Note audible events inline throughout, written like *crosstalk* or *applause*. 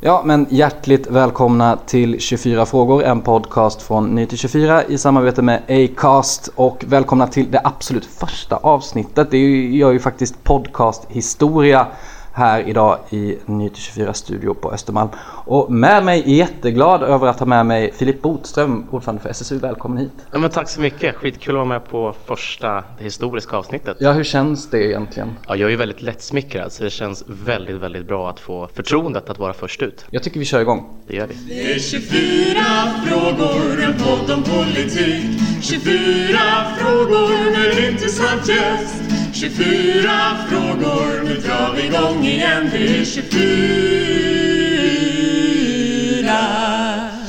Ja, men hjärtligt välkomna till 24 frågor, en podcast från Ny24 i samarbete med Acast och välkomna till det absolut första avsnittet. Det gör ju faktiskt podcasthistoria här idag i Ny24 studio på Östermalm. Och med mig är jätteglad över att ha med mig Filip Botström, ordförande för SSU. Välkommen hit! Ja, men tack så mycket! Skitkul att vara med på första det historiska avsnittet. Ja, hur känns det egentligen? Ja, jag är väldigt lättsmickrad så det känns väldigt, väldigt bra att få förtroendet att vara först ut. Jag tycker vi kör igång. Det gör vi. Det är 24 frågor, en podd om politik 24 frågor med intressant gäst 24 frågor, nu drar vi igång igen Det är 24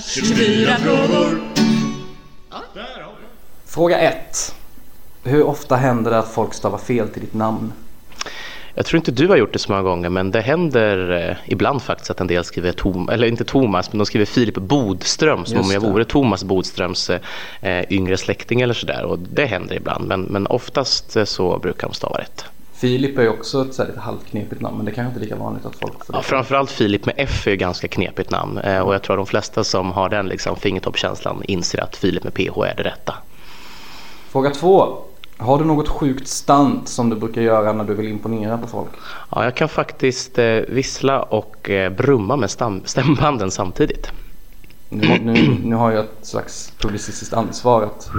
24 frågor Fråga 1. Hur ofta händer det att folk stavar fel till ditt namn? Jag tror inte du har gjort det så många gånger men det händer eh, ibland faktiskt att en del skriver Tom, eller inte Thomas men de skriver Filip Bodström som om jag vore Thomas Bodströms eh, yngre släkting eller sådär och det händer ibland men, men oftast eh, så brukar de stava rätt. Filip är ju också ett så lite halvknepigt namn men det kanske inte är lika vanligt att folk får det. Ja, framförallt Filip med F är ju ganska knepigt namn eh, och jag tror att de flesta som har den liksom, fingertoppskänslan inser att Filip med PH är det rätta. Fråga 2. Har du något sjukt stunt som du brukar göra när du vill imponera på folk? Ja, jag kan faktiskt eh, vissla och eh, brumma med stämbanden samtidigt. Nu, nu, nu har jag ett slags publicistiskt ansvar att...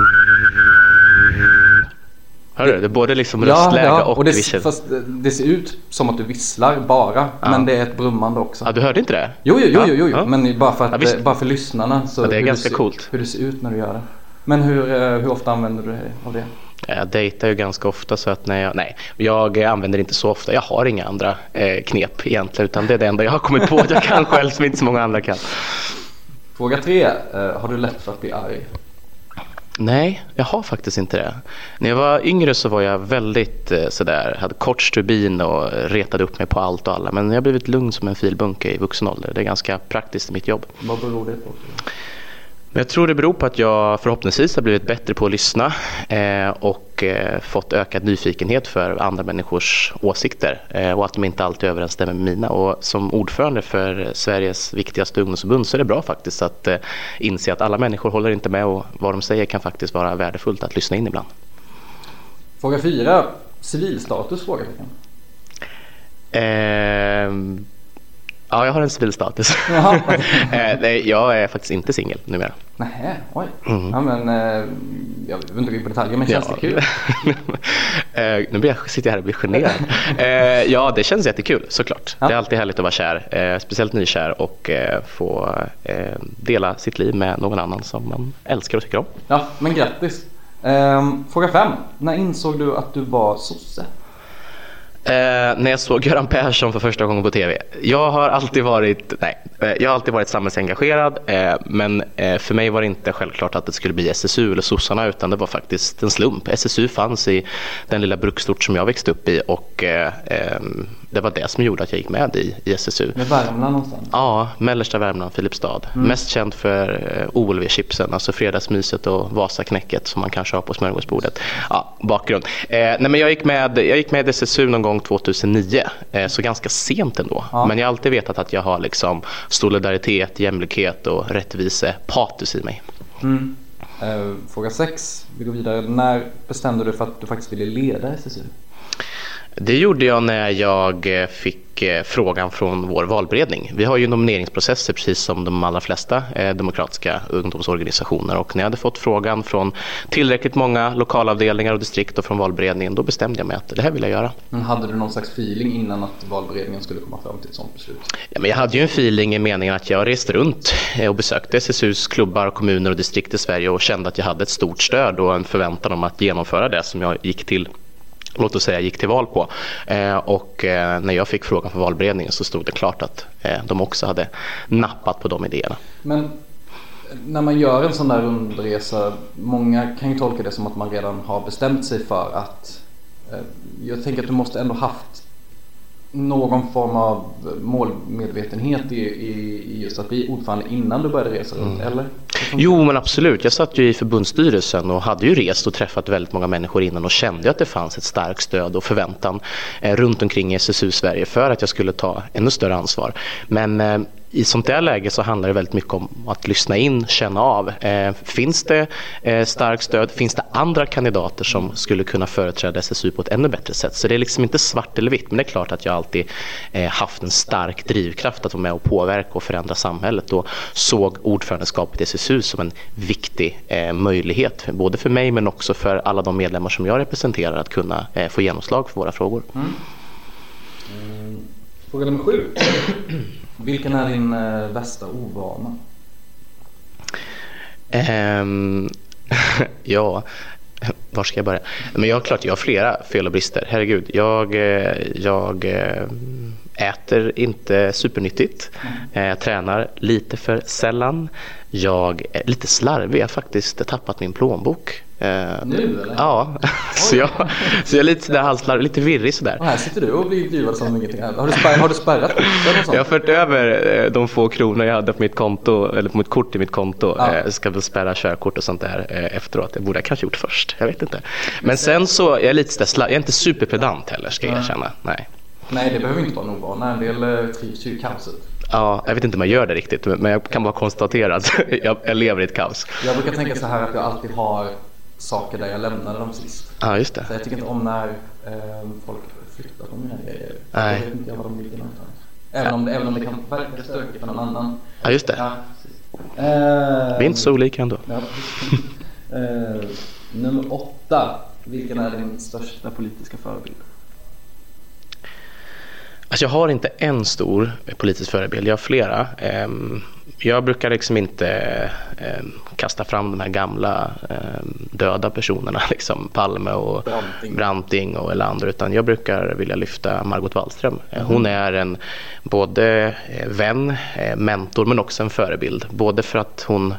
Hör du? Det är både liksom röstläge och, och det, vision. fast det ser ut som att du visslar bara, men det är ett brummande också. Ja, du hörde inte det? Jo, jo, jo, Ja, jo, jo. ja. men bara för, att, Ja, bara för lyssnarna. Så Ja, det är ganska ser, coolt. Hur det ser ut när du gör det. Men hur, eh, hur ofta använder du dig av det? Jag dejtar ju ganska ofta så att när jag, nej, jag använder inte så ofta. Jag har inga andra eh, knep egentligen utan det är det enda jag har kommit på att jag kan själv som inte så många andra kan. Fråga tre. Eh, har du lätt för att bli arg? Nej, jag har faktiskt inte det. När jag var yngre så var jag väldigt eh, sådär, hade kort stubin och retade upp mig på allt och alla. Men jag har blivit lugn som en filbunke i vuxen ålder. Det är ganska praktiskt i mitt jobb. Vad beror det på? Men jag tror det beror på att jag förhoppningsvis har blivit bättre på att lyssna eh, och eh, fått ökad nyfikenhet för andra människors åsikter eh, och att de inte alltid överensstämmer med mina. Och som ordförande för Sveriges viktigaste ungdomsförbund så är det bra faktiskt att eh, inse att alla människor håller inte med och vad de säger kan faktiskt vara värdefullt att lyssna in ibland. Fråga fyra. Civilstatus? Frågetecken. Ehm, ja, jag har en civil status. *laughs* *laughs* Eh, nej, jag är faktiskt inte singel numera. Nähä, oj. Ja, men, eh, jag vill inte gå in på detaljer, men känns det kul? *laughs* eh, nu blir jag, sitter jag här och blir generad. ja, det känns jättekul såklart. Ja. Det är alltid härligt att vara kär, speciellt nykär och få dela sitt liv med någon annan som man älskar och tycker om. Ja, men grattis. Ehm, fråga fem. När insåg du att du var sosse? Eh, när jag såg Göran Persson för första gången på TV. Jag har alltid varit, nej, eh, jag har alltid varit samhällsengagerad eh, men eh, för mig var det inte självklart att det skulle bli SSU eller sossarna utan det var faktiskt en slump. SSU fanns i den lilla bruksort som jag växte upp i och eh, ehm, det var det som gjorde att jag gick med i, i SSU. Med Värmland någonstans? Ja, mellersta Värmland, Filipstad. Mest känd för eh, OLV-chipsen, alltså fredagsmyset och Vasaknäcket som man kanske har på smörgåsbordet. Ja, bakgrund. Eh, nej, men jag, gick med, jag gick med i SSU någon gång 2009, eh, så ganska sent ändå. Ja. Men jag har alltid vetat att jag har liksom solidaritet, jämlikhet och rättvise patus i mig. Mm. Eh, fråga sex. Vi går vidare. När bestämde du för att du faktiskt ville leda SSU? Det gjorde jag när jag eh, fick eh, frågan från vår valberedning. Vi har ju nomineringsprocesser precis som de allra flesta eh, demokratiska ungdomsorganisationer och när jag hade fått frågan från tillräckligt många lokalavdelningar och distrikt och från valberedningen då bestämde jag mig att det här vill jag göra. Men hade du någon slags feeling innan att valberedningen skulle komma fram till ett sådant beslut? Ja, men jag hade ju en feeling i meningen att jag reste runt och besökte SSUs klubbar, kommuner och distrikt i Sverige och kände att jag hade ett stort stöd och en förväntan om att genomföra det som jag gick till låt oss säga gick till val på. Eh, och eh, när jag fick frågan från valberedningen så stod det klart att eh, de också hade nappat på de idéerna. Men när man gör en sån där rundresa, många kan ju tolka det som att man redan har bestämt sig för att jag tänker att du måste ändå haft någon form av målmedvetenhet i, i, i just att bli ordförande innan du började resa runt, mm. eller? Jo men absolut, jag satt ju i förbundsstyrelsen och hade ju rest och träffat väldigt många människor innan och kände att det fanns ett starkt stöd och förväntan eh, runt omkring i SSU Sverige för att jag skulle ta ännu större ansvar. Men eh, i sånt där läge så handlar det väldigt mycket om att lyssna in, känna av. Eh, finns det eh, starkt stöd? Finns det andra kandidater som skulle kunna företräda SSU på ett ännu bättre sätt? Så det är liksom inte svart eller vitt, men det är klart att jag alltid eh, haft en stark drivkraft att vara med och påverka och förändra samhället och såg ordförandeskapet i SSU som en viktig eh, möjlighet, både för mig men också för alla de medlemmar som jag representerar att kunna eh, få genomslag för våra frågor. Mm. Mm. Fråga nummer sju. Vilken är din eh, värsta ovana? Um, *laughs* ja, var ska jag börja? Men jag har klart, jag har flera fel och brister. Herregud, jag, eh, jag eh, äter inte supernyttigt. Mm. Jag tränar lite för sällan. Jag är lite slarvig, jag har faktiskt tappat min plånbok. Eh, nu eller? Ja, *laughs* så jag, så jag är lite sådär halslarvig, lite virrig sådär. Och här sitter du och blir intervjuad som ingenting Har du, spärrat, har du spärrat Jag har fört över eh, de få kronor jag hade på mitt konto, eller på mitt kort i mitt konto. Ja. Jag ska väl spärra körkort och sånt där efteråt. Det borde jag kanske gjort först, jag vet inte. Men sen så, jag är lite sådär, jag är inte superpedant heller ska jag erkänna. Nej. Nej, det behöver inte vara en ovana. En del trivs ju i kaoset. Ja, jag vet inte om jag gör det riktigt, men jag kan bara konstatera att *laughs* jag, jag lever i ett kaos. Jag brukar tänka så här att jag alltid har saker där jag lämnade dem sist. Ja, just det. Så jag tycker inte om när eh, folk flyttar på mina grejer. Nej. Jag vet inte var de ligger någonstans. Även, om det, även om det kan verka stökigt för någon annan. Ja, just det. Ja, vi är inte så olika ändå. Ja. *laughs* eh, nummer åtta. Vilken är din största politiska förebild? Alltså jag har inte en stor politisk förebild, jag har flera. Jag brukar liksom inte eh, kasta fram de här gamla eh, döda personerna, *laughs* liksom Palme och Branting, Branting och Elander, utan jag brukar vilja lyfta Margot Wallström. Mm. Hon är en både eh, vän, eh, mentor, men också en förebild. Både för att hon,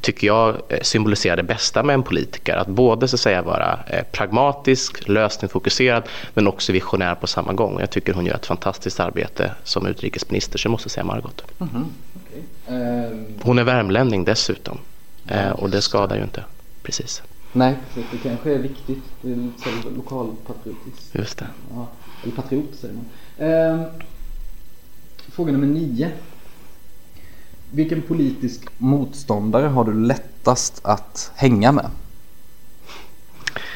tycker jag, eh, symboliserar det bästa med en politiker. Att både så att säga vara eh, pragmatisk, lösningsfokuserad, men också visionär på samma gång. Jag tycker hon gör ett fantastiskt arbete som utrikesminister, så jag måste säga Margot. Mm. Ehm. Hon är värmlänning dessutom eh, och det skadar ju inte precis. Nej, precis. det kanske är viktigt. Det är lite lokalpatriotiskt. Just det. Ja, eller patriot säger man. Eh, fråga nummer nio. Vilken politisk motståndare har du lättast att hänga med?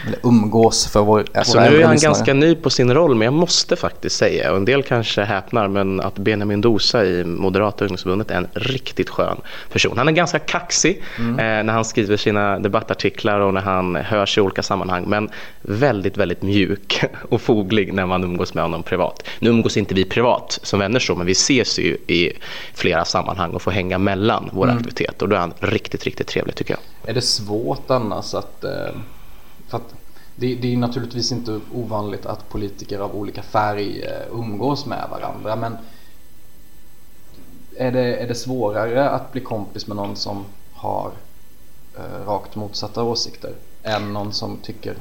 Eller umgås för vår alltså, Nu är han ganska ny på sin roll men jag måste faktiskt säga och en del kanske häpnar men att Benjamin Dosa i Moderata ungdomsförbundet är en riktigt skön person. Han är ganska kaxig mm. eh, när han skriver sina debattartiklar och när han hörs i olika sammanhang men väldigt väldigt mjuk *laughs* och foglig när man umgås med honom privat. Nu umgås inte vi privat som vänner så men vi ses ju i flera sammanhang och får hänga mellan våra mm. aktiviteter och då är han riktigt riktigt trevlig tycker jag. Är det svårt annars att eh för att det, det är naturligtvis inte ovanligt att politiker av olika färg eh, umgås med varandra men är det, är det svårare att bli kompis med någon som har eh, rakt motsatta åsikter än någon som tycker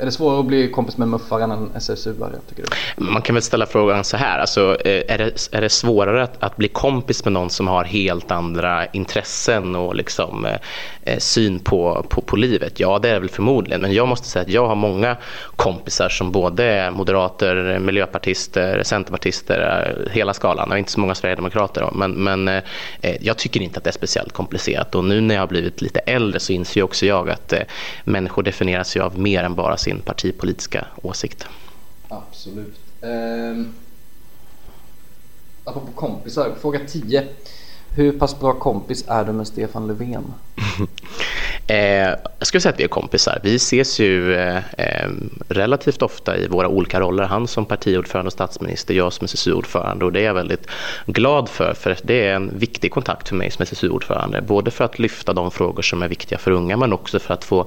är det svårare att bli kompis med muffaren än SSU-are tycker du? Mm, man kan väl ställa frågan så här, alltså, eh, är, det, är det svårare att, att, bli kompis med någon som har helt andra intressen och liksom, eh, eh, syn på, på, på livet? Ja, det är det väl förmodligen, men jag måste säga att jag har många kompisar som både är moderater, miljöpartister, centerpartister, eh, hela skalan. Jag har inte så många sverigedemokrater, då, men, men eh, jag tycker inte att det är speciellt komplicerat och nu när jag har blivit lite äldre så inser också jag att eh, människor definieras ju av mer än bara sin partipolitiska åsikt. Absolut. Eh, apropå kompisar, fråga 10. Hur pass bra kompis är du med Stefan Löfven? *laughs* Eh, jag skulle säga att vi är kompisar. Vi ses ju eh, eh, relativt ofta i våra olika roller. Han som partiordförande och statsminister, jag som SSU-ordförande och det är jag väldigt glad för för det är en viktig kontakt för mig som SSU-ordförande. Både för att lyfta de frågor som är viktiga för unga men också för att få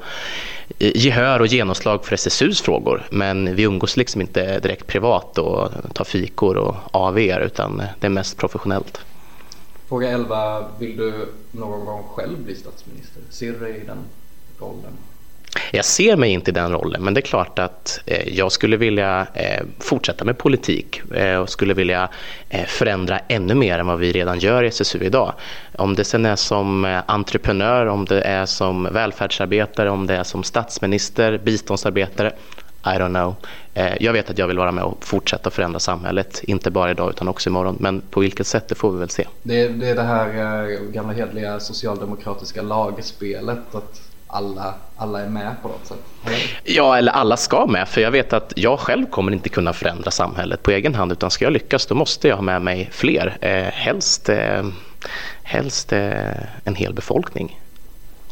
eh, gehör och genomslag för SSUs frågor. Men vi umgås liksom inte direkt privat och tar fikor och AVR utan det är mest professionellt. Fråga 11. Vill du någon gång själv bli statsminister? Ser du dig i den rollen? Jag ser mig inte i den rollen, men det är klart att eh, jag skulle vilja eh, fortsätta med politik eh, och skulle vilja förändra ännu mer än vad vi redan gör i SSU idag. Om det sen är som entreprenör, om det är som välfärdsarbetare, om det är som statsminister, biståndsarbetare, i don't know. Eh, jag vet att jag vill vara med och fortsätta förändra samhället, inte bara idag utan också imorgon. Men på vilket sätt, det får vi väl se. Det är det, är det här eh, gamla hedliga socialdemokratiska lagspelet att alla, alla är med på något sätt? Ja, eller alla ska med, för jag vet att jag själv kommer inte kunna förändra samhället på egen hand, utan ska jag lyckas då måste jag ha med mig fler, eh, helst, eh, helst eh, en hel befolkning.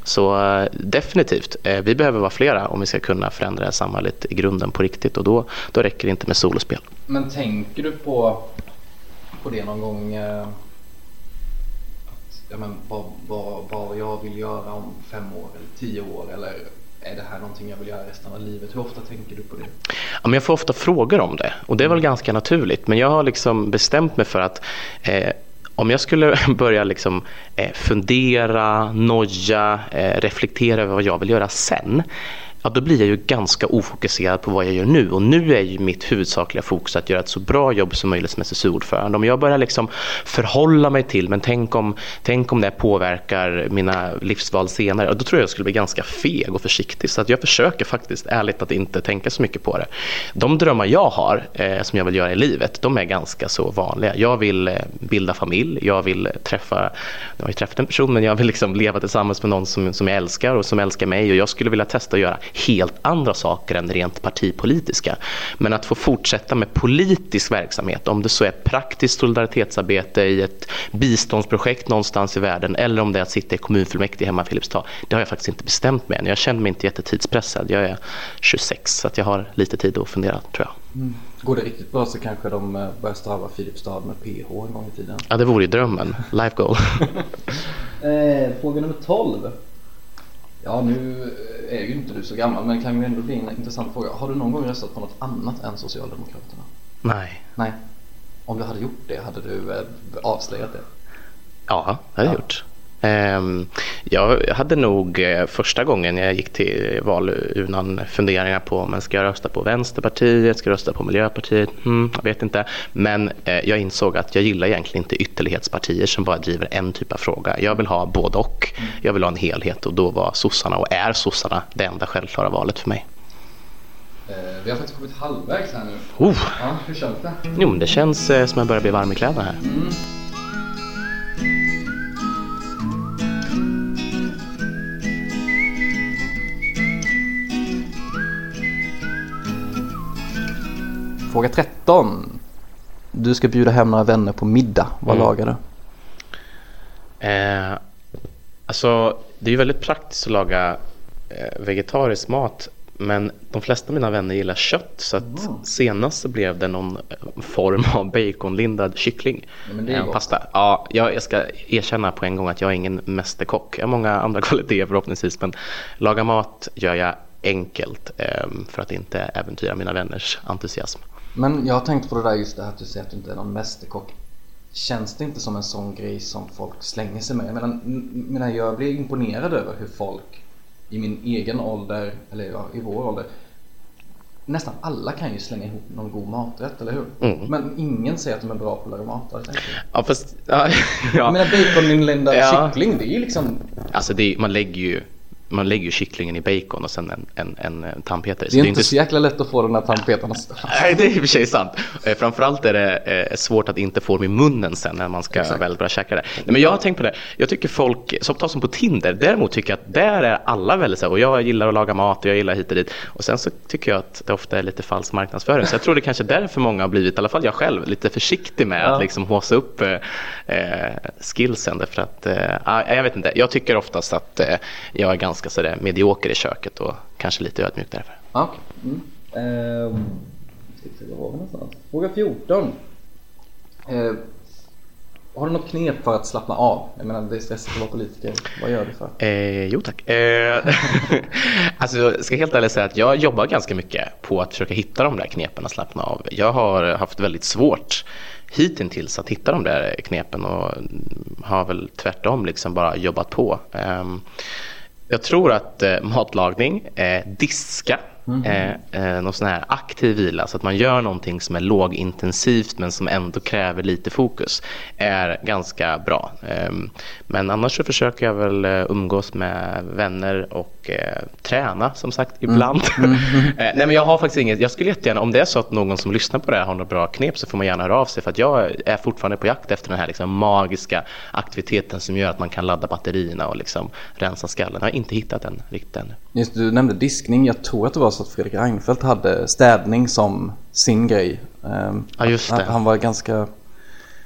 Så eh, definitivt, eh, vi behöver vara flera om vi ska kunna förändra samhället i grunden på riktigt och då, då räcker det inte med solospel. Men tänker du på, på det någon gång? Eh, att, ja, men, vad, vad, vad jag vill göra om fem år eller tio år eller är det här någonting jag vill göra resten av livet? Hur ofta tänker du på det? Ja, men jag får ofta frågor om det och det är väl ganska naturligt men jag har liksom bestämt mig för att eh, om jag skulle *laughs* börja liksom, eh, fundera, noja, eh, reflektera över vad jag vill göra sen ja, då blir jag ju ganska ofokuserad på vad jag gör nu. Och nu är ju mitt huvudsakliga fokus att göra ett så bra jobb som möjligt som SSU-ordförande. Om jag börjar liksom förhålla mig till, men tänk om, tänk om det påverkar mina livsval senare, då tror jag jag skulle bli ganska feg och försiktig. Så att jag försöker faktiskt ärligt att inte tänka så mycket på det. De drömmar jag har, eh, som jag vill göra i livet, de är ganska så vanliga. Jag vill eh, bilda familj, jag vill träffa, jag har ju träffat en person, men jag vill liksom leva tillsammans med någon som, som jag älskar och som älskar mig och jag skulle vilja testa att göra helt andra saker än rent partipolitiska. Men att få fortsätta med politisk verksamhet, om det så är praktiskt solidaritetsarbete i ett biståndsprojekt någonstans i världen eller om det är att sitta i kommunfullmäktige hemma i Filipstad, det har jag faktiskt inte bestämt mig än. Jag känner mig inte jättetidspressad. Jag är 26 så att jag har lite tid att fundera tror jag. Mm. Går det riktigt bra så kanske de eh, börjar stava Filipstad med PH en gång i tiden. Ja, det vore ju drömmen. Life goal. *laughs* eh, fråga nummer 12. Ja, nu är ju inte du så gammal men det kan ju ändå bli en intressant fråga. Har du någon gång röstat på något annat än Socialdemokraterna? Nej. Nej. Om du hade gjort det, hade du eh, avslöjat det? Ja, det hade jag gjort. Ehm, jag hade nog eh, första gången jag gick till valurnan funderingar på om jag ska rösta på Vänsterpartiet, ska jag rösta på Miljöpartiet, hmm, jag vet inte. Men eh, jag insåg att jag gillar egentligen inte ytterlighetspartier som bara driver en typ av fråga. Jag vill ha både och. Jag vill ha en helhet och då var sossarna och är sossarna det enda självklara valet för mig. Eh, vi har faktiskt kommit halvvägs här nu. Oh. Ja, hur känns det? Jo, det känns som jag börjar bli varm i kläderna här. Mm. Fråga 13. Du ska bjuda hem några vänner på middag. Vad Mm. lagar du? Eh, alltså, det är ju väldigt praktiskt att laga eh, vegetarisk mat. Men de flesta av mina vänner gillar kött så att senast så blev det någon eh, form av baconlindad kyckling. Ja, Eh, pasta. Ja, jag, jag ska erkänna på en gång att jag är ingen mästerkock. Jag har många andra *laughs* kvaliteter förhoppningsvis men laga mat gör jag enkelt eh, för att inte äventyra mina vänners entusiasm. Men jag har tänkt på det där just det här att du säger att du inte är någon mästerkock. Känns det inte som en sån grej som folk slänger sig med? Jag menar, jag blir imponerad över hur folk i min egen ålder, eller ja, i vår ålder Nästan alla kan ju slänga ihop någon god maträtt, eller hur? Mm. Men ingen säger att de är bra på att laga mat. tänker jag. Ja, fast, ja, *laughs* Jag ja. menar baconinlindad Ja. kyckling, det är ju liksom Alltså det, är- man lägger ju man lägger ju kycklingen i bacon och sen en, en, en, tandpetare. Det är inte så jäkla lätt att få den här tandpetaren att Nej, det är i och för sig sant. Eh, Framförallt är det eh, svårt att inte få dem i munnen sen när man ska Exakt. väl börja käka det. Nej, men jag har tänkt på det. Jag tycker folk, som tar som på Tinder, däremot tycker jag att där är alla väldigt så här, och jag gillar att laga mat och jag gillar hit och dit. Och sen så tycker jag att det ofta är lite falsk marknadsföring. Så jag tror det kanske är därför många har blivit, i alla fall jag själv, lite försiktig med Ja. att liksom håsa upp eh, eh, skillsen. Därför att, eh, ja, jag vet inte, jag tycker oftast att eh, jag är ganska ganska sådär medioker i köket och kanske lite ödmjuk därför. Okay. mm. ska vi se, var var vi någonstans? Fråga 14. Ehm, har du något knep för att slappna av? Jag menar det är stressigt att vara politiker. Vad gör du för? Eh, jo tack. Eh, *laughs* alltså jag ska helt ärligt säga att jag jobbar ganska mycket på att försöka hitta de där knepen att slappna av. Jag har haft väldigt svårt hittills att hitta de där knepen och har väl tvärtom liksom bara jobbat på. Eh, jag tror att eh, matlagning, eh, diska Mm. Eh, eh, någon sån här aktiv vila så att man gör någonting som är lågintensivt men som ändå kräver lite fokus är ganska bra. Eh, men annars så försöker jag väl eh, umgås med vänner och eh, träna som sagt mm. ibland. Mm. Mm. *laughs* nej men jag har faktiskt inget, jag skulle jättegärna, om det är så att någon som lyssnar på det här har några bra knep så får man gärna höra av sig för att jag är fortfarande på jakt efter den här liksom magiska aktiviteten som gör att man kan ladda batterierna och liksom rensa skallen. Jag har inte hittat den riktigt ännu. Just du nämnde diskning, jag tror att det var så att Fredrik Reinfeldt hade städning som sin grej. Ehm, ja, just det. Han, var ganska...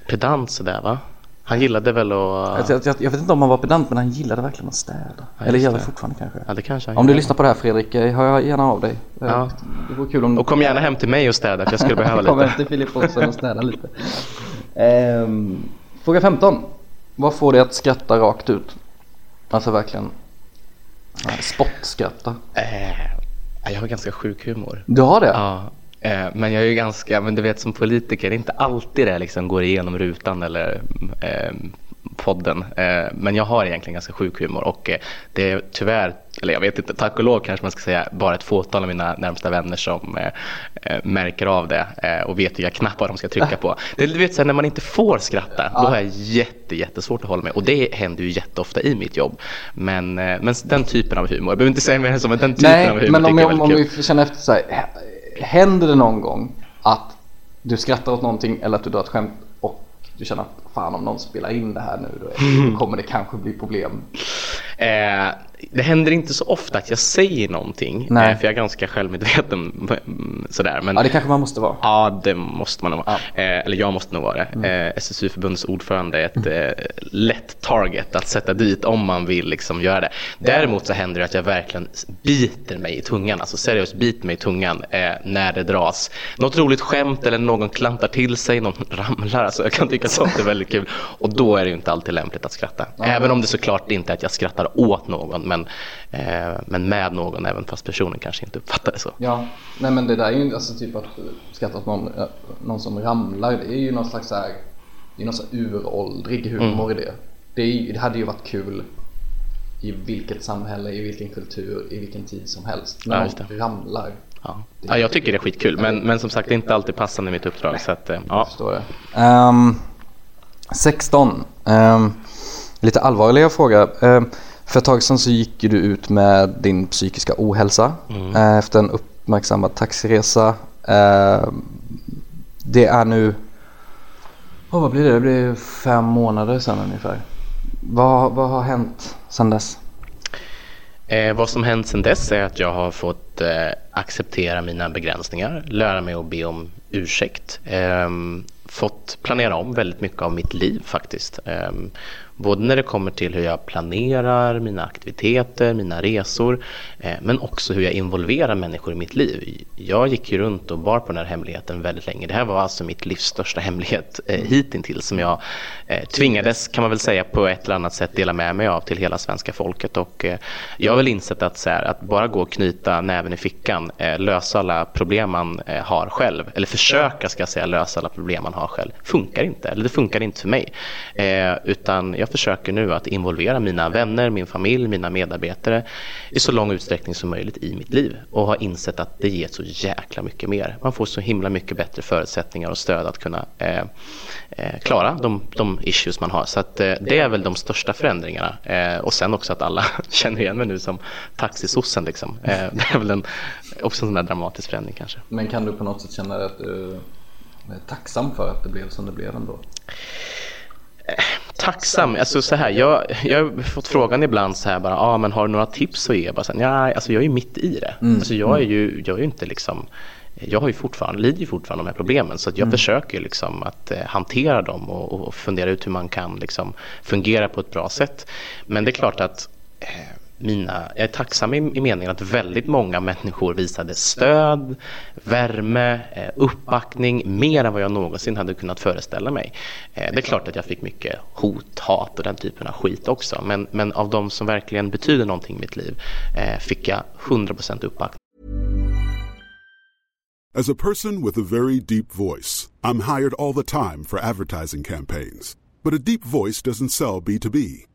Pedant sådär va? Han gillade väl att... Jag, jag, jag, vet inte om han var pedant men han gillade verkligen att städa. Ja, Eller gör det fortfarande kanske. Ja, det kanske om du lyssnar på det här Fredrik, eh, hör gärna av dig. Eh, ja. Det vore kul om... Och kom gärna hem till mig och städa för jag skulle behöva *laughs* lite. kom hem till Filip Olsson och städa lite. Ehm, fråga 15. Vad får dig att skratta rakt ut? Alltså verkligen spottskratta. Eh, jag har ganska sjuk humor. Du har det? Ja. Eh, men jag är ju ganska, men du vet som politiker, det är inte alltid det liksom går igenom rutan eller eh, podden. Eh, men jag har egentligen ganska sjuk humor och eh, det är tyvärr, eller jag vet inte, tack och lov kanske man ska säga, bara ett fåtal av mina närmsta vänner som eh, märker av det och vet vilka knappar de ska trycka på. *laughs* Det, du vet, så när man inte får skratta, då har jag jätte, jättesvårt att hålla med och det händer ju jätteofta i mitt jobb. Men, men den typen av humor, jag behöver inte säga mer än så, men den typen Nej, av humor men om, jag är om, om vi känner efter så här, händer det någon gång att du skrattar åt någonting eller att du drar ett skämt du känner att fan om någon spelar in det här nu då *laughs* kommer det kanske bli problem? Eh, det händer inte så ofta att jag säger någonting. Nej. Eh, för jag är ganska självmedveten. Sådär. Men, ja, det kanske man måste vara. Ja, det måste man nog vara. Ja. Eh, eller jag måste nog vara det. Mm. Eh, SSU-förbundets ordförande är ett mm. lätt target att sätta dit om man vill liksom göra det. Däremot så händer det att jag verkligen biter mig i tungan. Alltså seriöst biter mig i tungan när det dras. Något roligt skämt eller någon klantar till sig, någon *laughs* ramlar. Alltså, jag kan tycka sånt är väldigt kul. Och då är det ju inte alltid lämpligt att skratta. Ja. Även om det såklart inte är att jag skrattar åt någon men, eh, men med någon även fast personen kanske inte uppfattar det så. Ja, nej men det där är ju alltså typ att skratta åt någon, någon som ramlar, det är ju någon slags så här, det är någon här uråldrig humor mm. i det. Det, är, det hade ju varit kul i vilket samhälle, i vilken kultur, i vilken tid som helst. När ja, någon ramlar. Ja. ja, jag tycker det är skitkul men, men som sagt det är inte alltid passande i mitt uppdrag. Nej, så att, eh, ja. Um, 16. Um, lite allvarligare fråga. Um, för ett tag sedan så gick du ut med din psykiska ohälsa mm. Eh, efter en uppmärksammad taxiresa. Eh, det är nu, oh, vad blir det? Det blir fem månader sedan ungefär. Vad, vad har hänt sedan dess? Eh, vad som hänt sedan dess är att jag har fått eh, acceptera mina begränsningar, lära mig att be om ursäkt, eh, fått planera om väldigt mycket av mitt liv faktiskt. Både när det kommer till hur jag planerar mina aktiviteter, mina resor, eh, men också hur jag involverar människor i mitt liv. Jag gick ju runt och bar på den här hemligheten väldigt länge. Det här var alltså mitt livs största hemlighet eh, hittills som jag eh, tvingades, kan man väl säga, på ett eller annat sätt dela med mig av till hela svenska folket. Och eh, jag har väl insett att, så här, att bara gå och knyta näven i fickan, eh, lösa alla problem man har själv, eller försöka ska jag säga lösa alla problem man har själv, funkar inte. Eller det funkar inte för mig. utan jag försöker nu att involvera mina vänner, min familj, mina medarbetare i så lång utsträckning som möjligt i mitt liv och har insett att det ger så jäkla mycket mer. Man får så himla mycket bättre förutsättningar och stöd att kunna eh, eh, klara de, de, issues man har. Så att, eh, det är väl de största förändringarna eh, och sen också att alla *laughs* känner igen mig nu som taxisossen. Liksom. Eh, det är väl en, också en sån där dramatisk förändring kanske. Men kan du på något sätt känna dig att du är tacksam för att det blev som det blev ändå? Tacksam. Alltså så här, jag, jag har fått frågan ibland så här bara, ah, men har du några tips att ge? Bara så här, nej, alltså jag är ju mitt i det. Mm. Alltså jag är ju, jag är ju inte liksom jag har ju fortfarande, lider ju fortfarande de här problemen så jag mm. försöker liksom att eh, hantera dem och, och, fundera ut hur man kan liksom fungera på ett bra sätt. Men det är klart att eh, mina, jag är tacksam i, i meningen att väldigt många människor visade stöd, värme, eh, uppbackning mer än vad jag någonsin hade kunnat föreställa mig. Eh, det är klart att jag fick mycket hot, hat och den typen av skit också. Men, men av de som verkligen betyder någonting i mitt liv eh, fick jag 100% uppbackning. As a person with a very deep voice, I'm hired all the time for advertising campaigns. But a deep voice doesn't sell B2B,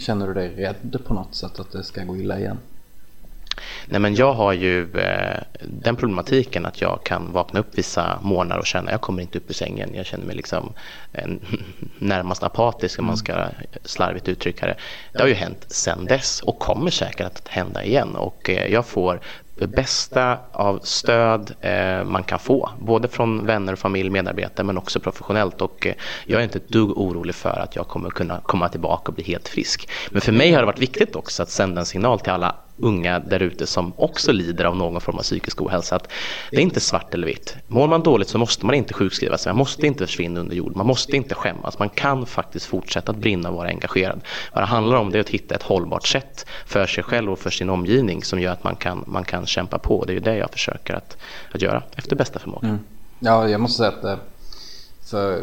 Känner du dig rädd på något sätt att det ska gå illa igen? Nej men jag har ju eh, den problematiken att jag kan vakna upp vissa morgnar och känna att jag kommer inte upp ur sängen. Jag känner mig liksom eh, *laughs* närmast apatisk om man ska slarvigt uttrycka det. Det har ju hänt sedan dess och kommer säkert att hända igen och eh, jag får det bästa av stöd eh, man kan få. Både från vänner, familj, medarbetare men också professionellt. Och eh, jag är inte ett dugg orolig för att jag kommer kunna komma tillbaka och bli helt frisk. Men för mig har det varit viktigt också att sända en signal till alla unga där ute som också lider av någon form av psykisk ohälsa. Att det är inte svart eller vitt. Mår man dåligt så måste man inte sjukskriva sig. Man måste inte försvinna under jord. Man måste inte skämmas. Man kan faktiskt fortsätta att brinna och vara engagerad. Vad det handlar om det är att hitta ett hållbart sätt för sig själv och för sin omgivning som gör att man kan, man kan kämpa på. Det är ju det jag försöker att, att göra efter bästa förmåga. Mm. Ja, jag måste säga att eh, för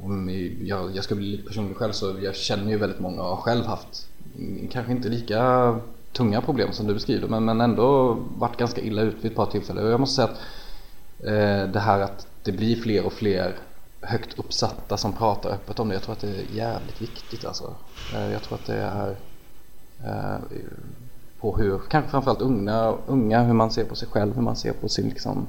om jag, jag ska bli lite personlig själv så jag känner ju väldigt många och har själv haft kanske inte lika tunga problem som du beskriver men, men ändå varit ganska illa ut vid ett par tillfällen. Och jag måste säga att eh, det här att det blir fler och fler högt uppsatta som pratar öppet om det. Jag tror att det är jävligt viktigt alltså. Eh, jag tror att det är eh, på hur, kanske framförallt unga, unga, hur man ser på sig själv, hur man ser på sin liksom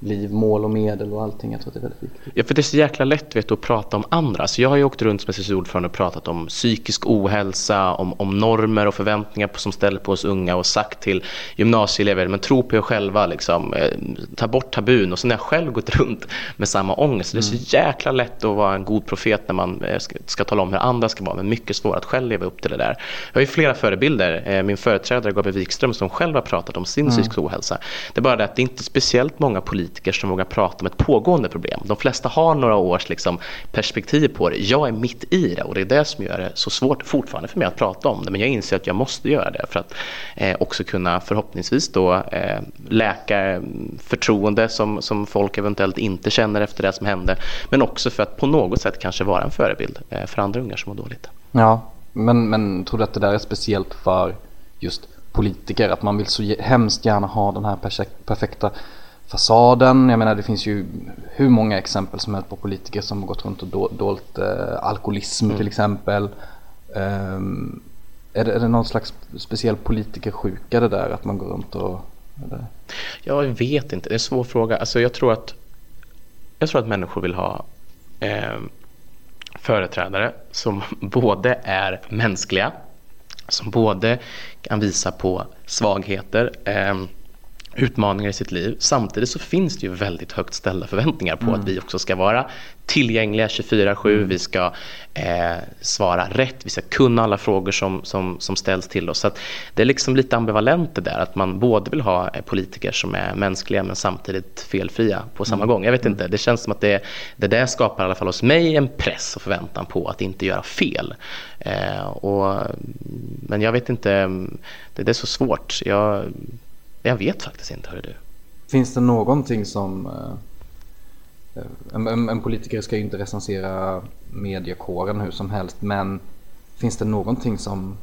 liv, mål och medel och allting. Jag tror att det är väldigt viktigt. Ja, för det är så jäkla lätt vet, att prata om andra. Så jag har ju åkt runt som SSU-ordförande och pratat om psykisk ohälsa, om, om normer och förväntningar som ställer på oss unga och sagt till gymnasieelever, men tro på er själva, liksom, eh, ta bort tabun. Och sen har jag själv gått *laughs* runt med samma ångest. Mm. Det är så mm. jäkla lätt att vara en god profet när man eh, ska, ska tala om hur andra ska vara, men mycket svårare att själv leva upp till det där. Jag har ju flera förebilder. Eh, min företrädare Gabriel Wikström som själv har pratat om sin mm. psykiska ohälsa. Det är bara det att det är inte speciellt många politiker politiker som vågar prata om ett pågående problem. De flesta har några års liksom, perspektiv på det. Jag är mitt i det och det är det som gör det så svårt fortfarande för mig att prata om det. Men jag inser att jag måste göra det för att eh, också kunna förhoppningsvis då eh, läka eh, förtroende som, som folk eventuellt inte känner efter det som hände. Men också för att på något sätt kanske vara en förebild eh, för andra ungar som mår dåligt. Ja, men, men tror du att det där är speciellt för just politiker? Att man vill så hemskt gärna ha den här perfekta fasaden. Jag menar det finns ju hur många exempel som helst på politiker som har gått runt och dolt eh, alkoholism mm. till exempel. Um, är, det, är det någon slags speciell politikersjuka det där att man går runt och... Eller? Jag vet inte, det är en svår fråga. Alltså jag tror att, jag tror att människor vill ha eh, företrädare som *laughs* både är mänskliga, som både kan visa på svagheter, eh, utmaningar i sitt liv. Samtidigt så finns det ju väldigt högt ställda förväntningar på att vi också ska vara tillgängliga 24-7, vi ska eh, svara rätt, vi ska kunna alla frågor som, som, som ställs till oss. Så det är liksom lite ambivalent det där att man både vill ha eh, politiker som är mänskliga men samtidigt felfria på samma gång. Jag vet inte, det känns som att det, det där skapar i alla fall hos mig en press och förväntan på att inte göra fel. Eh, och, men jag vet inte, det, det är så svårt. Jag, jag vet faktiskt inte, hör du. Finns det någonting som... eh, En, en, en politiker ska ju inte recensera mediekåren hur som helst men finns det någonting som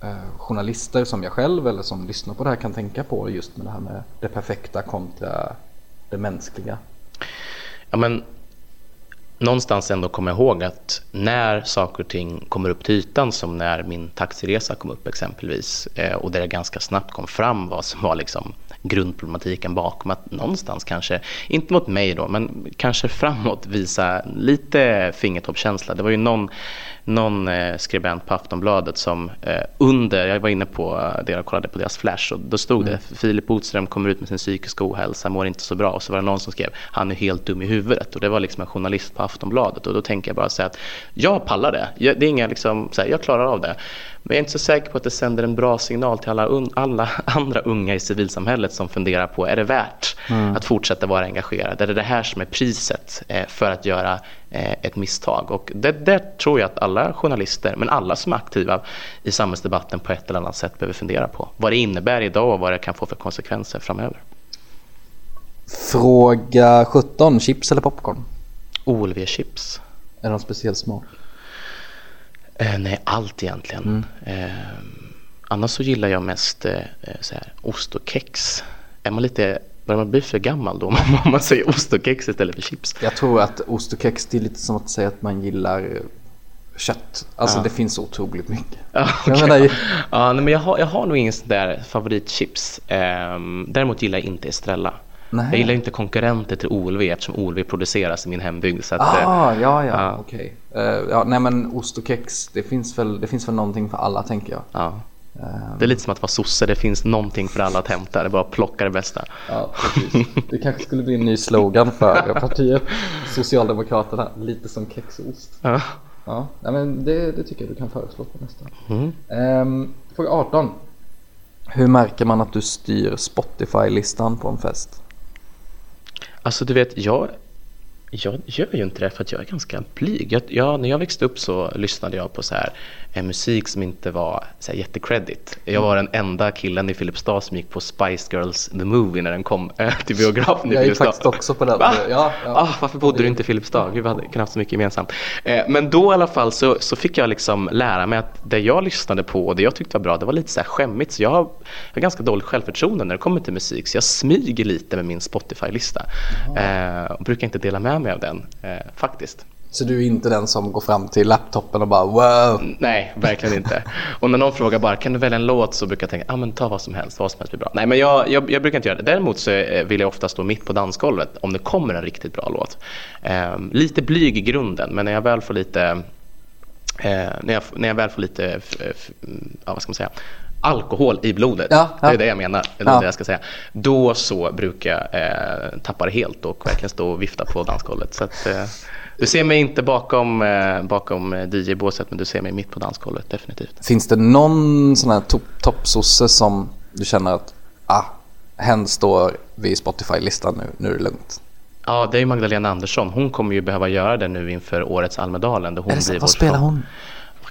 eh, journalister som jag själv eller som lyssnar på det här kan tänka på just med det här med det perfekta kontra det mänskliga? Ja, men någonstans ändå komma ihåg att när saker och ting kommer upp till ytan som när min taxiresa kom upp exempelvis eh, och där det ganska snabbt kom fram vad som var liksom grundproblematiken bakom att någonstans kanske, inte mot mig då, men kanske framåt visa lite fingertoppskänsla. Det var ju någon, någon eh, skribent på Aftonbladet som eh, under, jag var inne på det och kollade på deras flash och då stod det Filip Botström kommer ut med sin psykiska ohälsa, mår inte så bra. Och så var det någon som skrev han är helt dum i huvudet. Och det var liksom en journalist på Aftonbladet. Och då tänker jag bara säga att jag pallar det, jag, det är inga liksom, så här, jag klarar av det. Men jag är inte så säker på att det sänder en bra signal till alla, un, alla *laughs* andra unga i civilsamhället som funderar på är det värt att fortsätta vara engagerad? Är det det här som är priset eh, för att göra eh, ett misstag? Och det, där tror jag att alla journalister, men alla som är aktiva i samhällsdebatten på ett eller annat sätt behöver fundera på. Vad det innebär idag och vad det kan få för konsekvenser framöver. Fråga 17, chips eller popcorn? OLV-chips. Är det någon speciell smak? Eh, nej, allt egentligen. Eh, annars så gillar jag mest eh, så här, ost och kex. Är man lite, börjar man bli för gammal då *laughs* om man säger ost och kex istället för chips? Jag tror att ost och kex det är lite som att säga att man gillar eh, kött. Alltså det finns otroligt mycket. Ja, Jag menar, ja, nej, men jag, har, jag har nog ingen sån där favoritchips. Ehm, däremot gillar jag inte Estrella. Nej. Jag gillar inte konkurrenter till OLV eftersom OLV produceras i min hembygd. Så att, eh, Ah, ja, ja, Ja. okej. Eh, ja, nej men ost och kex, det finns, väl, det finns väl någonting för alla tänker jag. ja. Det är lite som att vara sosse, det finns någonting för alla att hämta. Det är bara att plocka det bästa. Ja, precis. Det kanske skulle bli en ny slogan för partiet Socialdemokraterna, lite som kex och ost. Ja. Ja, men det, det tycker jag du kan föreslå på nästa. Mm. Ehm, fråga 18. Hur märker man att du styr Spotify-listan på en fest? Alltså du vet, jag, jag gör ju inte det för att jag är ganska blyg. Jag, jag, när jag växte upp så lyssnade jag på så här, en musik som inte var så här, jättecredit. Jag var den enda killen i Filipstad som gick på Spice Girls The Movie när den kom eh, till biografen i Jag gick Filipstad. faktiskt också på den. Va? Ja, ja. Ah, varför bodde du inte i Filipstad? Vi hade kunnat haft så mycket gemensamt. Eh, men då i alla fall så, så fick jag liksom lära mig att det jag lyssnade på och det jag tyckte var bra, det var lite så här skämmigt. Så jag har, jag har ganska dåligt självförtroende när det kommer till musik. Så jag smyger lite med min Spotify-lista. Eh, och brukar inte dela med mig av den, eh, faktiskt. Så du är inte den som går fram till laptopen och bara wow. Nej, verkligen inte. Och när någon frågar bara, kan du välja en låt? Så brukar jag tänka, ah, men ta vad som helst, vad som helst blir bra. Nej, men jag, jag, jag brukar inte göra det. Däremot så eh, vill jag ofta stå mitt på dansgolvet om det kommer en riktigt bra låt. Eh, lite blyg i grunden, men när jag väl får lite, eh, när, jag, när jag väl får lite, f, f, ja, vad ska man säga, alkohol i blodet, Ja, ja. det är det jag menar, eller Ja. det jag ska säga. Då så brukar jag eh, tappa det helt och verkligen stå och vifta på dansgolvet. Så att, eh, du ser mig inte bakom, eh, bakom eh, DJ-båset men du ser mig mitt på dansgolvet definitivt. Finns det någon sån här top- toppsosse som du känner att ah, hen står vid Spotify-listan nu, nu är det lugnt? Ja, det är Magdalena Andersson. Hon kommer ju behöva göra det nu inför årets Almedalen. Där hon Är det blir Vad spelar hon?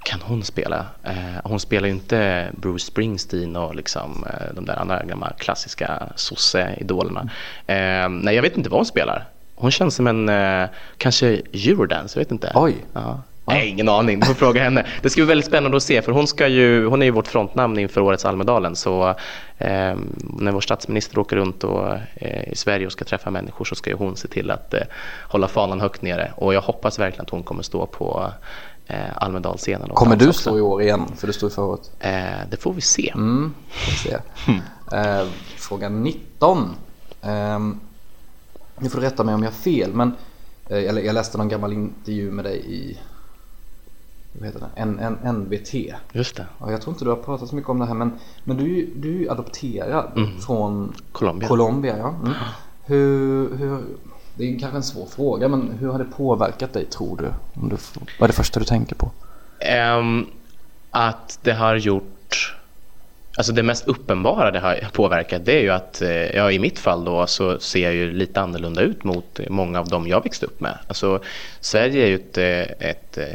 Kan hon spela? Eh, hon spelar ju inte Bruce Springsteen och liksom, eh, de där andra gamla klassiska sosse-idolerna. Eh, nej, jag vet inte vad hon spelar. Hon känns som en, eh, kanske Eurodance, jag vet inte. Oj. Ja. Nej, ingen aning. Du får fråga henne. Det ska bli väldigt spännande att se för hon, ska ju, hon är ju vårt frontnamn inför årets Almedalen. Så eh, när vår statsminister åker runt och, eh, i Sverige och ska träffa människor så ska ju hon se till att eh, hålla fanan högt nere. Och jag hoppas verkligen att hon kommer stå på eh, Almedalsscenen. Kommer du också. stå i år igen? För du stod förra året. Eh, det får vi se. Mm, får se. Eh, fråga 19. Ehm, nu får du rätta mig om jag har fel, men eh, jag, jag läste någon gammal intervju med dig i vad heter det? N, N, NBT. Just det. Ja, jag tror inte du har pratat så mycket om det här men, men du, du är ju adopterad från Colombia. Colombia ja. Mm. Hur, hur, det är kanske en svår fråga men hur har det påverkat dig tror du? Om du vad är det första du tänker på? Um, att det har gjort Alltså det mest uppenbara det har påverkat det är ju att, eh, ja i mitt fall då så ser jag ju lite annorlunda ut mot många av dem jag växte upp med. Alltså Sverige är ju ett, eh, ett eh,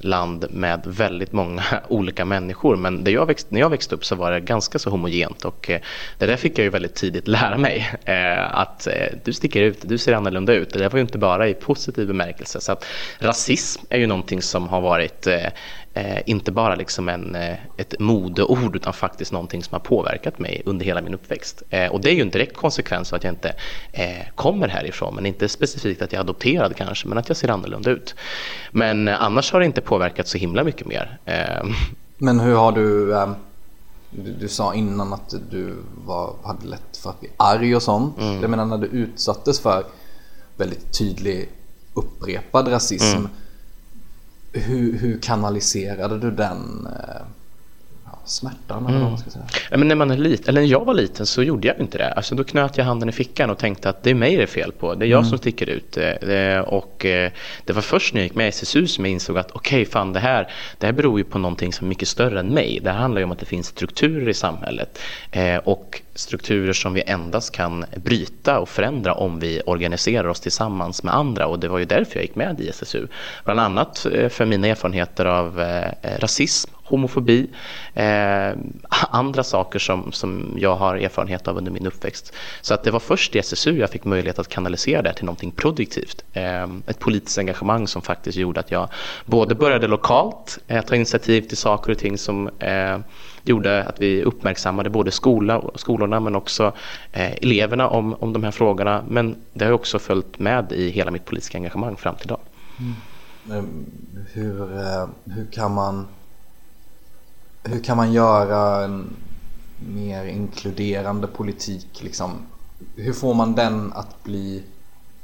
land med väldigt många *laughs* olika människor men det jag växt, när jag växte upp så var det ganska så homogent och det där fick jag ju väldigt tidigt lära mig *laughs* att du sticker ut, du ser annorlunda ut. Det var ju inte bara i positiv bemärkelse så att rasism är ju någonting som har varit eh, inte bara liksom en, eh, ett modeord utan faktiskt någonting som har påverkat mig under hela min uppväxt. Eh, och det är ju en direkt konsekvens av att jag inte eh, kommer härifrån, men inte specifikt att jag är adopterad kanske, men att jag ser annorlunda ut. Men eh, annars har det inte påverkat så himla mycket mer. Eh, *laughs* Men hur har du, du, du sa innan att du var, hade lätt för att bli arg och sånt. Jag menar när du utsattes för väldigt tydlig upprepad rasism. Hur, hur kanaliserade du den eh, smärtan eller vad man ska säga? Ja, men när man är liten, eller när jag var liten så gjorde jag inte det. Alltså då knöt jag handen i fickan och tänkte att det är mig det är fel på. Det är jag som sticker ut. Eh, Och eh, det var först när jag gick med i SSU som jag insåg att okej, fan det här, det här beror ju på någonting som är mycket större än mig. Det här handlar ju om att det finns strukturer i samhället. Eh, Och strukturer som vi endast kan bryta och förändra om vi organiserar oss tillsammans med andra. Och det var ju därför jag gick med i SSU. Bland annat eh, för mina erfarenheter av eh, rasism homofobi, eh, andra saker som, som jag har erfarenhet av under min uppväxt. Så att det var först i SSU jag fick möjlighet att kanalisera det till någonting produktivt. Eh, ett politiskt engagemang som faktiskt gjorde att jag både började lokalt eh, ta initiativ till saker och ting som eh, gjorde att vi uppmärksammade både skola, skolorna men också eh, eleverna om, om de här frågorna. Men det har ju också följt med i hela mitt politiska engagemang fram till idag. Ehm, Hur, eh, hur kan man hur kan man göra en mer inkluderande politik liksom? Hur får man den att bli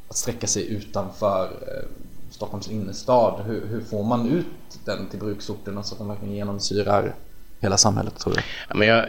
att sträcka sig utanför eh, Stockholms innerstad? Hur, hur får man ut den till bruksorterna så att den verkligen genomsyrar hela samhället tror du? Ja, men jag,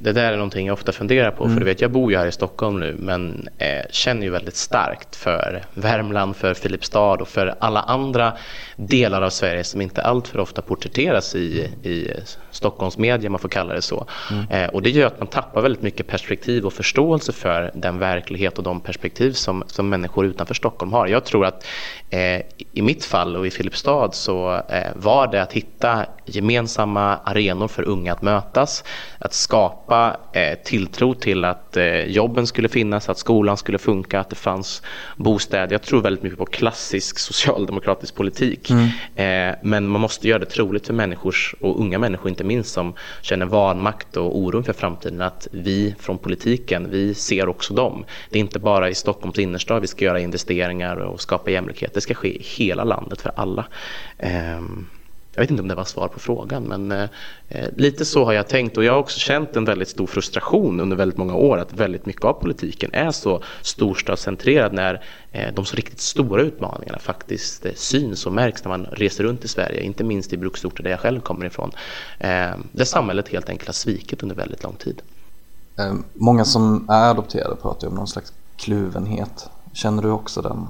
det där är någonting jag ofta funderar på. För du vet, jag bor ju här i Stockholm nu men eh, känner ju väldigt starkt för Värmland, för Filipstad och för alla andra delar av Sverige som inte alltför ofta porträtteras i, i Stockholms media, man får kalla det så. Eh, och det gör att man tappar väldigt mycket perspektiv och förståelse för den verklighet och de perspektiv som, som människor utanför Stockholm har. Jag tror att eh, i mitt fall och i Filipstad så eh, var det att hitta gemensamma arenor för unga att mötas, att skapa eh, tilltro till att eh, jobben skulle finnas, att skolan skulle funka, att det fanns bostäder. Jag tror väldigt mycket på klassisk socialdemokratisk politik. Eh, men man måste göra det troligt för människor och unga människor inte minst som känner vanmakt och oro inför framtiden att vi från politiken, vi ser också dem. Det är inte bara i Stockholms innerstad vi ska göra investeringar och skapa jämlikhet. Det ska ske i hela landet för alla. Jag vet inte om det var svar på frågan men eh, eh, lite så har jag tänkt och jag har också känt en väldigt stor frustration under väldigt många år att väldigt mycket av politiken är så storstadscentrerad när eh, de så riktigt stora utmaningarna faktiskt eh, syns och märks när man reser runt i Sverige, inte minst i bruksorter där jag själv kommer ifrån. Eh, där samhället helt enkelt har svikit under väldigt lång tid. Eh, många som är adopterade pratar ju om någon slags kluvenhet. Känner du också den?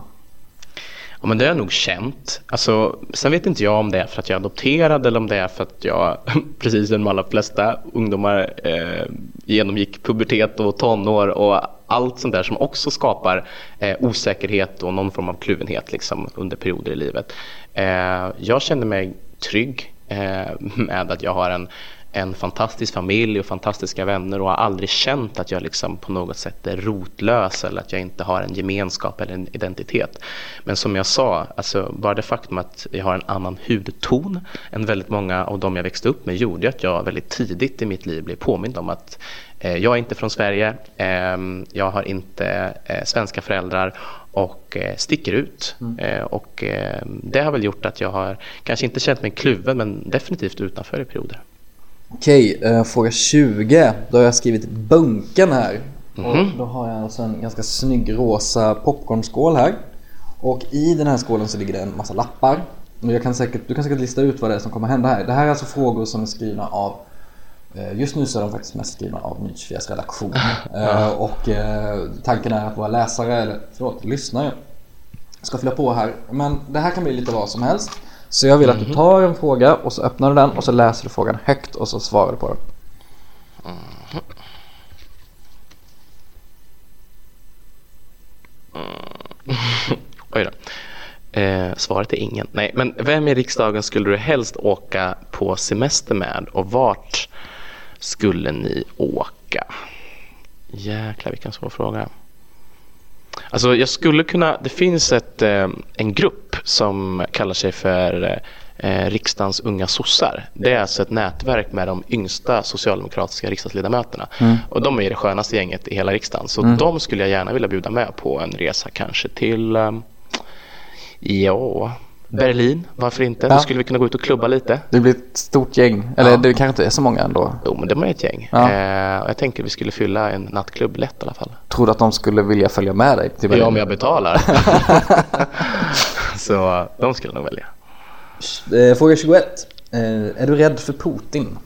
Ja, men det har jag nog känt. Alltså, sen vet inte jag om det är för att jag är adopterad eller om det är för att jag, *laughs* precis som de allra flesta ungdomar, eh, genomgick pubertet och tonår och allt sånt där som också skapar eh, osäkerhet och någon form av kluvenhet liksom, under perioder i livet. Eh, jag känner mig trygg eh, *laughs* med att jag har en en fantastisk familj och fantastiska vänner och har aldrig känt att jag liksom på något sätt är rotlös eller att jag inte har en gemenskap eller en identitet. Men som jag sa, alltså bara det faktum att jag har en annan hudton än väldigt många av dem jag växte upp med gjorde att jag väldigt tidigt i mitt liv blev påmind om att eh, jag är inte från Sverige, eh, jag har inte eh, svenska föräldrar och eh, sticker ut. Eh, och eh, det har väl gjort att jag har kanske inte känt mig kluven men definitivt utanför i perioder. Okej, eh, fråga 20. Då har jag skrivit bunken här. Och då har jag alltså en ganska snygg rosa popcornskål här. Och i den här skålen så ligger det en massa lappar. Och Jag kan säkert, du kan säkert lista ut vad det är som kommer hända här. Det här är alltså frågor som är skrivna av eh, Just nu så är de faktiskt mest skrivna av Ny 24s redaktion. Eh, Och eh, tanken är att våra läsare, eller förlåt, lyssnare ska fylla på här. Men det här kan bli lite vad som helst. Så jag vill att du tar en fråga och så öppnar du den och så läser du frågan högt och så svarar du på den. *laughs* Oj då. Eh, svaret är ingen. Nej, men vem i riksdagen skulle du helst åka på semester med och vart skulle ni åka? Jäklar vilken svår fråga. Alltså jag skulle kunna, det finns ett, eh, en grupp som kallar sig för eh, riksdagens unga sossar. Det är alltså ett nätverk med de yngsta socialdemokratiska riksdagsledamöterna. Och de är det skönaste gänget i hela riksdagen. Så de skulle jag gärna vilja bjuda med på en resa kanske till eh, Ja, Berlin, varför inte? Ja. Då skulle vi kunna gå ut och klubba lite. Det blir ett stort gäng. Eller det kanske inte är så många ändå. Jo, men de är ett gäng. Ja. Eh, och jag tänker vi skulle fylla en nattklubb lätt i alla fall. Tror du att de skulle vilja följa med dig till Berlin? Ja, om jag betalar. *laughs* Så de skulle nog välja. Eh, Fråga 21. Eh, Är du rädd för Putin?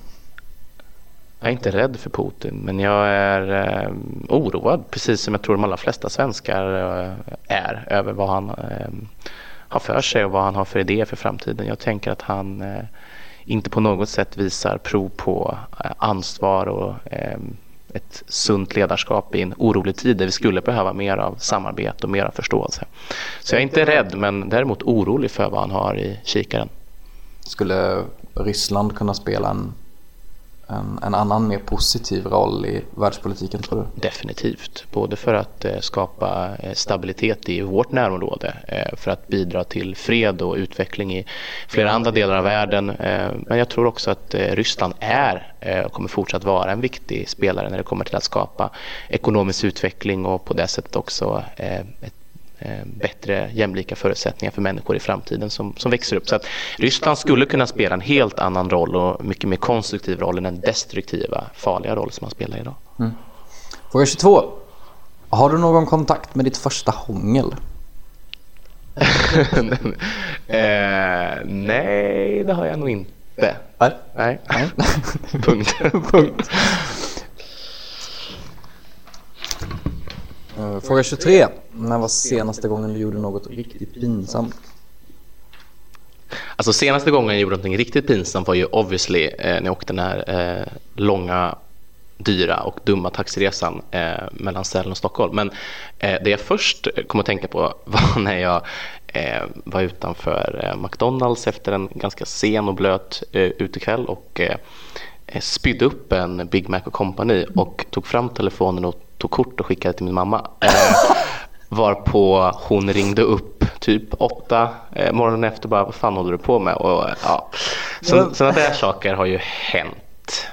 Jag är inte rädd för Putin, men jag är eh, oroad, precis som jag tror de allra flesta svenskar eh, är, över vad han eh, har för sig och vad han har för idéer för framtiden. Jag tänker att han eh, inte på något sätt visar prov på eh, ansvar och eh, ett sunt ledarskap i en orolig tid där vi skulle behöva mer av samarbete och mer av förståelse. Så jag är inte rädd, men däremot orolig för vad han har i kikaren. Skulle Ryssland kunna spela en, en, en annan mer positiv roll i världspolitiken tror du? Definitivt, både för att eh, skapa eh, stabilitet i vårt närområde, eh, för att bidra till fred och utveckling i flera andra delar av världen. Men jag tror också att Ryssland är och kommer fortsatt vara en viktig spelare när det kommer till att skapa ekonomisk utveckling och på det sättet också ett bättre jämlika förutsättningar för människor i framtiden som, som växer upp. Så att Ryssland skulle kunna spela en helt annan roll och mycket mer konstruktiv roll än den destruktiva, farliga roll som man spelar idag. Fråga 22. Har du någon kontakt med ditt första hångel? *laughs* eh, nej, det har jag nog inte. Nej. Nej. *laughs* Punkt. *laughs* Punkt. Eh, Eh, fråga 23. När var senaste gången du gjorde något riktigt pinsamt? Alltså senaste gången jag gjorde något riktigt pinsamt var ju obviously eh, när jag åkte den här eh, långa dyra och dumma taxiresan eh, mellan Sälen och Stockholm. Men eh, det jag först kom att tänka på *laughs* var när jag eh, var utanför eh, McDonalds efter en ganska sen och blöt eh, utekväll och eh, spydde upp en Big Mac och Company och tog fram telefonen och tog kort och skickade till min mamma. Eh, varpå hon ringde upp typ åtta eh, morgonen efter bara vad fan håller du på med? Och, eh, ja. Så, sådana där saker har ju hänt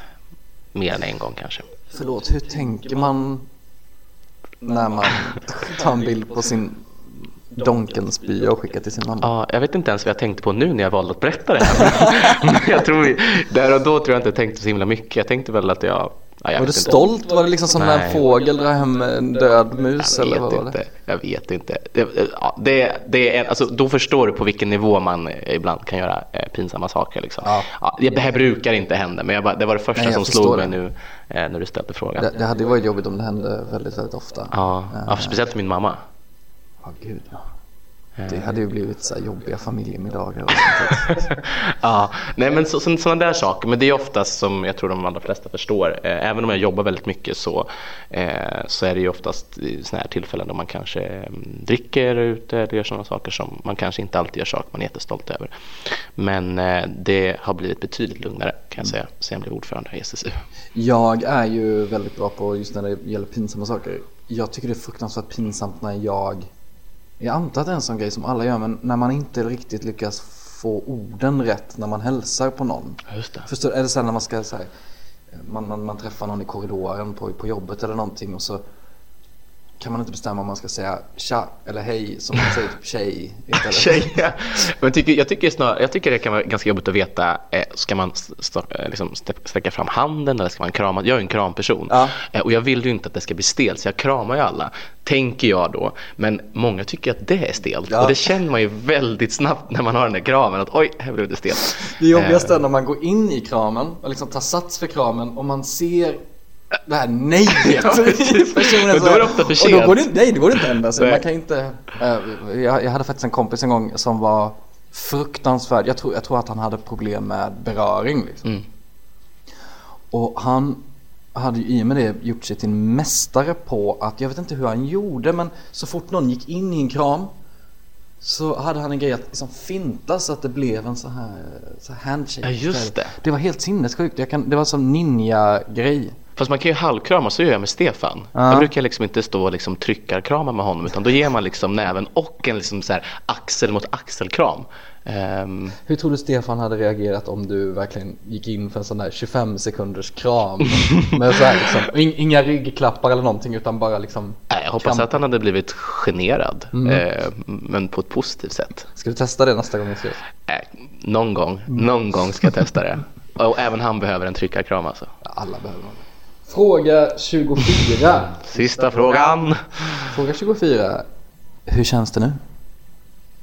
mer än en gång kanske. Förlåt, hur tänker man när man tar en bild på sin Donken-spya och skickar till sin mamma? Ja, jag vet inte ens vad jag tänkte på nu när jag valde att berätta det här. *laughs* Men jag tror, där och då tror jag inte jag tänkte så himla mycket. Jag tänkte väl att jag... Ja, Var du vet inte. stolt? Var det liksom som när en fågel drar hem en död mus Jag eller vad vet var det? inte. Jag vet inte. Det, det, det är, alltså, då förstår du på vilken nivå man eh, ibland kan göra eh, pinsamma saker. Liksom. Ja. Ja, det här brukar inte hända, men bara, det var det första Nej, som slog mig nu eh, när du ställde frågan. Det, det hade varit jobbigt om det hände väldigt, väldigt ofta. Ja, ja, speciellt för min mamma. Ja, gud ja. Det hade ju blivit så här jobbiga familjemiddagar och *laughs* sånt ja, nej men så, så, sådana där saker. Men det är oftast som jag tror de allra flesta förstår. Eh, även om jag jobbar väldigt mycket så, eh, så är det ju oftast sådana här tillfällen då man kanske mm, dricker ute eller gör sådana saker som man kanske inte alltid gör saker man är jättestolt över. Men eh, det har blivit betydligt lugnare kan jag säga sen jag blev ordförande i SSU. Jag är ju väldigt bra på just när det gäller pinsamma saker. Jag tycker det är fruktansvärt pinsamt när jag Jag antar att det är en sån grej som alla gör men när man inte riktigt lyckas få orden rätt när man hälsar på någon. Just det. Förstår, det sen när man ska säga man, man, man träffar någon i korridoren på, på jobbet eller någonting och så kan man inte bestämma om man ska säga tja eller hej som man säger typ tjej istället? *laughs* Tjej. Men tycker, jag, tycker snar, jag tycker det kan vara ganska jobbigt att veta, eh, ska man st- eh, liksom st- sträcka fram handen eller ska man krama? Jag är en kramperson Ja. eh, och jag vill ju inte att det ska bli stelt så jag kramar ju alla, tänker jag då. Men många tycker att det är stelt Ja. och det känner man ju väldigt snabbt när man har den där kramen att oj, här blev det stelt. Det jobbigaste Eh, är när man går in i kramen och liksom tar sats för kramen och man ser det här nejet *laughs* Ja, personen Men då är det ofta för Och då sent. går det, inte- nej, det går inte ändra sig. Man kan inte, eh, jag, jag hade faktiskt en kompis en gång som var fruktansvärd. Jag tror, jag tror att han hade problem med beröring. Liksom. Mm. Och han hade ju i och med det gjort sig till mästare på att, jag vet inte hur han gjorde, men så fort någon gick in i en kram så hade han en grej att liksom finta så att det blev en så här, så här handshake. Ja, just det. Det var helt sinnessjukt. Jag kan, det var som ninja-grej. Fast man kan ju halvkrama, så gör jag med Stefan. Ja. Jag brukar liksom inte stå och liksom tryckarkrama med honom utan då ger man liksom näven och en liksom så här axel mot axelkram. Ehm, Hur tror du Stefan hade reagerat om du verkligen gick in för en sån där 25 sekunders kram? *laughs* med så liksom, in- inga ryggklappar eller någonting utan bara liksom jag hoppas kram. att han hade blivit generad, Mm. eh, men på ett positivt sätt. Ska du testa det nästa gång vi ses? Eh, någon gång, någon gång ska jag testa det. *laughs* Och även han behöver en tryckarkram alltså. Alla behöver det. Fråga 24. Sista frågan. Fråga 24. Hur känns det nu?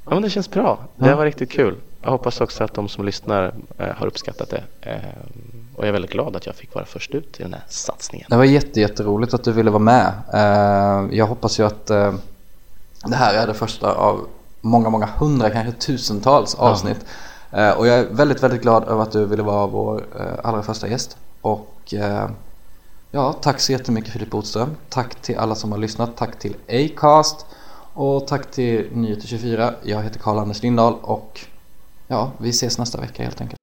Ja, men det känns bra. Det var riktigt kul. Jag hoppas också att de som lyssnar eh, har uppskattat det. Eh, och jag är väldigt glad att jag fick vara först ut i den här satsningen. Det var jätte, jätteroligt att du ville vara med. Eh, Jag hoppas ju att det här är det första av många, många hundra, kanske tusentals avsnitt. Eh, Och jag är väldigt, väldigt glad över att du ville vara vår allra första gäst. Och ja, tack så jättemycket Filip Botström. Tack till alla som har lyssnat. Tack till Acast. Och tack till Nyheter 24. Jag heter Karl-Anders Lindahl och ja, vi ses nästa vecka helt enkelt.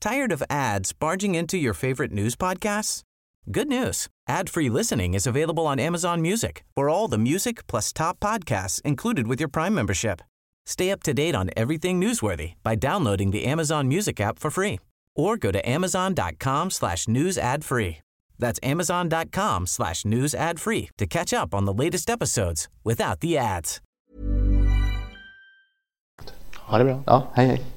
Tired of ads barging into your favorite news podcasts? Good news. Ad-free listening is available on Amazon Music for all the music plus top podcasts included with your Prime membership. Stay up to date on everything newsworthy by downloading the Amazon Music app for free or go to amazon.com slash news ad free. That's amazon.com slash news ad free to catch up on the latest episodes without the ads. Ha det bra. Ja, hej hej.